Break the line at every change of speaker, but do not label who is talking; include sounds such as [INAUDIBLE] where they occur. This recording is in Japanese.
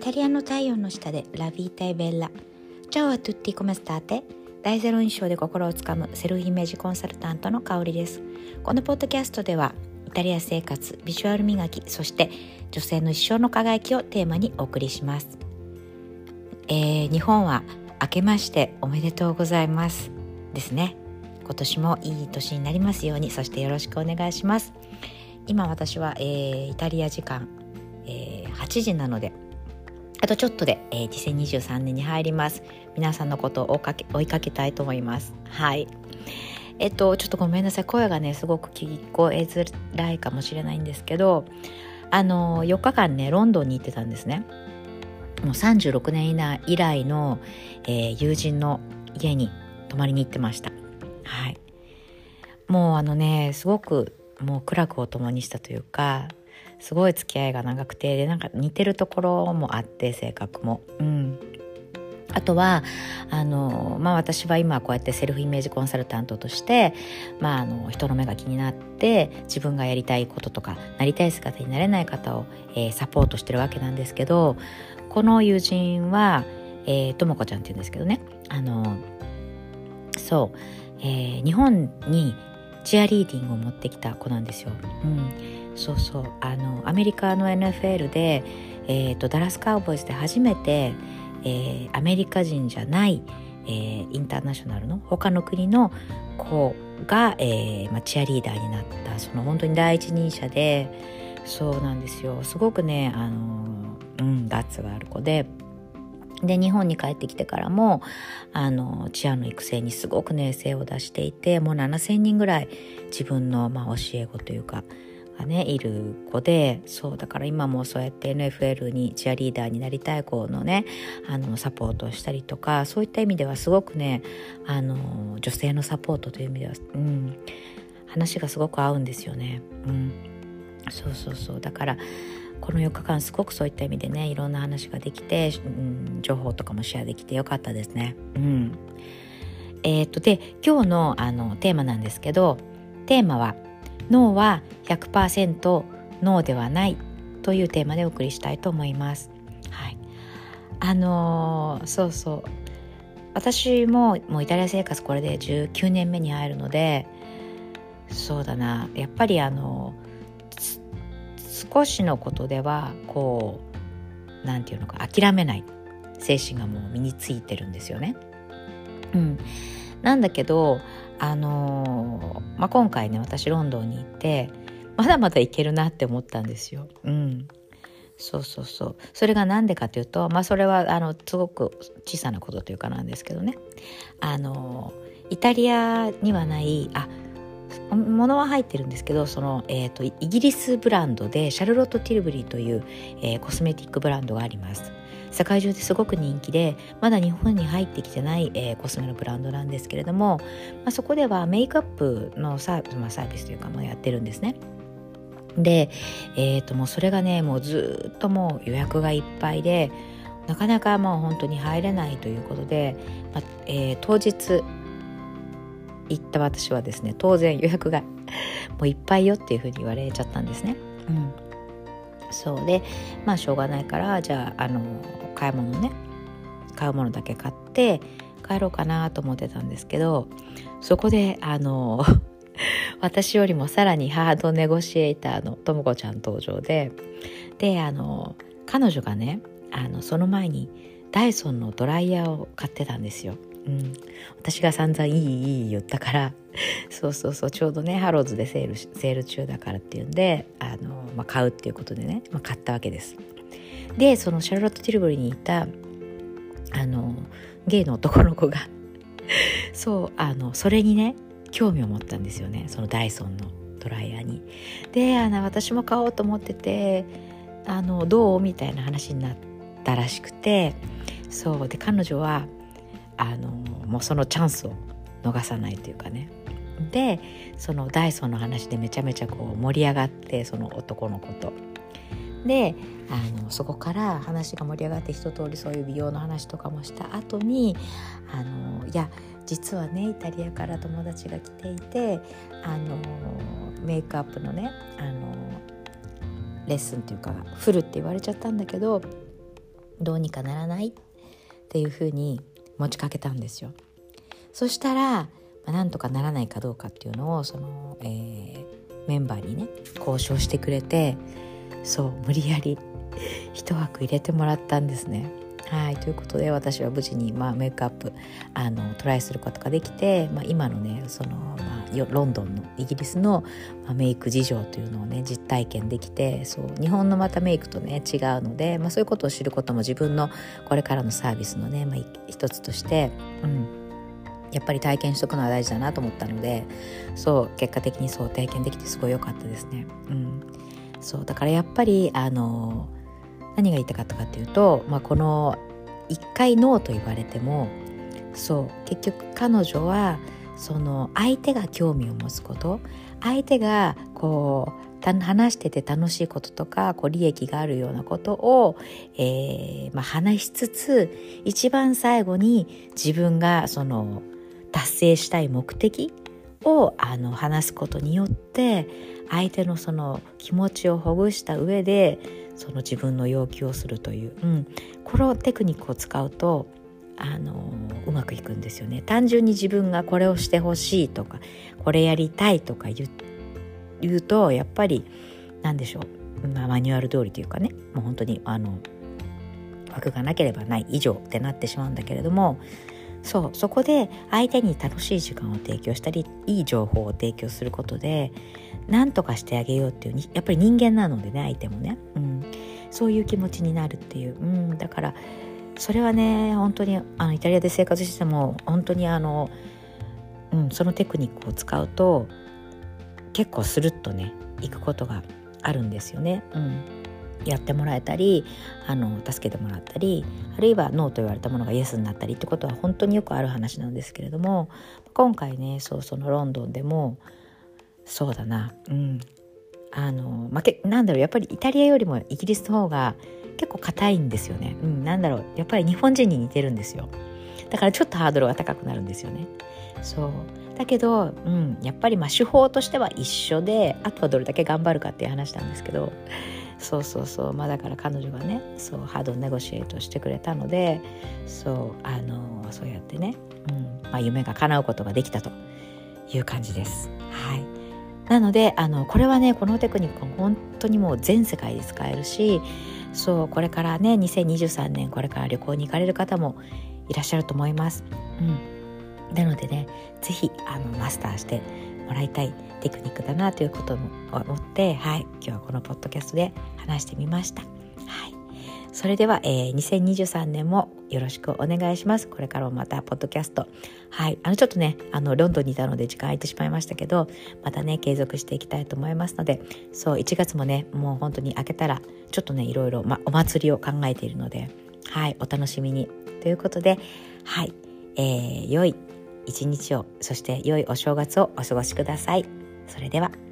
タリアの太陽の下でラビータイベッラチャオアトゥッティコメスターテ大ゼロ印象で心をつかむセルフイメージコンサルタントの香りです。このポッドキャストではイタリア生活ビジュアル磨きそして女性の一生の輝きをテーマにお送りします、えー、日本は明けましておめでとうございます。ですね。今年もいい年になりますようにそしてよろしくお願いします。今私は、えー、イタリア時間、えー、8時なのであとちょっとで、えー、2023年に入ります。皆さんのことを追かけ追いかけたいと思います。はい。えっとちょっとごめんなさい。声がねすごく聞こえづらいかもしれないんですけどあの4日間ねロンドンに行ってたんですね。もう36年以来の、えー、友人の家に泊まりに行ってました。はい。もうあのねすごくもう苦楽を共にしたというかすごい付き合いが長くてでなんか似てるところもあって性格も。うんあとはあの、まあ、私は今こうやってセルフイメージコンサルタントとして、まあ、あの人の目が気になって自分がやりたいこととかなりたい姿になれない方を、えー、サポートしてるわけなんですけどこの友人はともこちゃんって言うんですけどねあのそう、えー、日本にチアリーディングを持ってきた子なんですよ。うんそうそうあのアメリカの NFL で、えーと、ダラスカウボーイズで初めて、えー、アメリカ人じゃない、えー、インターナショナルの他の国の子が、えーま、チアリーダーになったその本当に第一人者でそうなんですよすごくねあの、うん、ガッツがある子で。で日本に帰ってきてからもあのチアの育成にすごくね精を出していてもう7,000人ぐらい自分の、まあ、教え子というかがねいる子でそうだから今もそうやって NFL にチアリーダーになりたい子のねあのサポートをしたりとかそういった意味ではすごくねあの女性のサポートという意味では、うん、話がすごく合うんですよね。うん、そうそうそうだからこの4日間すごくそういった意味でねいろんな話ができて、うん、情報とかもシェアできてよかったですね。うんえー、っとで今日のあのテーマなんですけどテーマは「脳は100%脳ではないというテーマでお送りしたいと思います。はい、あのー、そうそう私ももうイタリア生活これで19年目に入るのでそうだなやっぱりあの少しのことではこう何て言うのか諦めない精神がもう身についてるんですよね。うん、なんだけどあのー、まあ、今回ね私ロンドンに行ってまだまだ行けるなって思ったんですよ。うん、そうそうそうそれが何でかというとまあそれはあのすごく小さなことというかなんですけどねあのイタリアにはないあ物は入ってるんですけどその、えーと、イギリスブランドでシャルロット・ティルブリーという、えー、コスメティックブランドがあります。世界中ですごく人気でまだ日本に入ってきてない、えー、コスメのブランドなんですけれども、まあ、そこではメイクアップのサー,、まあ、サービスというかもやってるんですね。で、えー、ともうそれがねもうずっともう予約がいっぱいでなかなかもう本当に入れないということで、まあえー、当日行った私はですね当然予約がもういっぱいよっていうふうに言われちゃったんですね。うん、そうでまあしょうがないからじゃああの買い物ね買うものだけ買って帰ろうかなと思ってたんですけどそこであの [LAUGHS] 私よりもさらにハードネゴシエーターのともこちゃん登場でであの彼女がねあのその前にダイソンのドライヤーを買ってたんですよ。うん、私が散々いいいい言ったから [LAUGHS] そうそうそうちょうどねハローズでセールセール中だからっていうんであの、まあ、買うっていうことでね、まあ、買ったわけです。でそのシャルロット・ティルブリにいたあのゲイの男の子が [LAUGHS] そうあのそれにね興味を持ったんですよねそのダイソンのドライヤーに。であの私も買おうと思っててあのどうみたいな話になったらしくてそうで彼女はあのもうそのチャンスを逃さないというかねでそのダイソンの話でめちゃめちゃこう盛り上がってその男の子と。であのそこから話が盛り上がって一通りそういう美容の話とかもした後にあのいや実はねイタリアから友達が来ていてあのメイクアップのねあのレッスンっていうかフルって言われちゃったんだけどどうにかならないっていうふうに持ちかけたんですよ。そしたら、まあ、なんとかならないかどうかっていうのをその、えー、メンバーにね交渉してくれてそう無理やり [LAUGHS] 一枠入れてもらったんですね。はいということで私は無事に、まあ、メイクアップあのトライすることができて、まあ、今のねその、まあ、ロンドンのイギリスの、まあ、メイク事情というのをね実体験できてそう日本のまたメイクとね違うので、まあ、そういうことを知ることも自分のこれからのサービスのね、まあ、一つとして、うん、やっぱり体験しとくのは大事だなと思ったのでそう結果的にそう体験できてすごい良かったですね。うん、そうだからやっぱりあの何が言いたかったかっていうと、まあ、この一回ノーと言われてもそう結局彼女はその相手が興味を持つこと相手がこう話してて楽しいこととかこう利益があるようなことを、えーまあ、話しつつ一番最後に自分がその達成したい目的をあの話すことによって相手のその気持ちをほぐした上でその自分の要求をするという、うん、このテクニックを使うとあのうまくいくんですよね。単純に自分がこれをしてほしいとかこれやりたいとか言言うとやっぱり何でしょう、まあ、マニュアル通りというかね。もう本当にあの枠がなければない。以上ってなってしまうんだけれどもそうそこで相手に楽しい時間を提供したりいい情報を提供することで何とかしてあげようっていうやっぱり人間なのでね相手もね、うん、そういう気持ちになるっていう、うん、だからそれはね本当にあのイタリアで生活しても本当にあの、うん、そのテクニックを使うと結構スルッとねいくことがあるんですよね。うん。やってもらえたりあの助けてもらったりあるいはノーと言われたものがイエスになったりってことは本当によくある話なんですけれども今回ねそうそのロンドンでもそうだなうん。あの、まあ、けなんだろうやっぱりイタリアよりもイギリスの方が結構硬いんですよね、うん、なんだろうやっぱり日本人に似てるんですよ。だからちょっとハードルが高くなるんですよね。そう。だけど、うん、やっぱりまあ手法としては一緒であとはどれだけ頑張るかっていう話なんですけどそうそうそうまあだから彼女がねそうハードネゴシエイトしてくれたのでそうあのそうやってね、うんまあ、夢が叶うことができたという感じです。はいなのであのこれはねこのテクニックは本当にもう全世界で使えるしそうこれからね2023年これから旅行に行かれる方もいらっしゃると思います。うん、なのでね是非あのマスターしてもらいたいテクニックだなということを思って、はい、今日はこのポッドキャストで話してみました。はい、それでは、えー、2023年もよろしくお願いします。これからもまたポッドキャスト。はい。あの、ちょっとね、あの、ロンドンにいたので時間空いてしまいましたけど、またね、継続していきたいと思いますので、そう、1月もね、もう本当に明けたら、ちょっとね、いろいろ、ま、お祭りを考えているので、はい、お楽しみに。ということで、はい、えー、良い一日を、そして良いお正月をお過ごしください。それでは。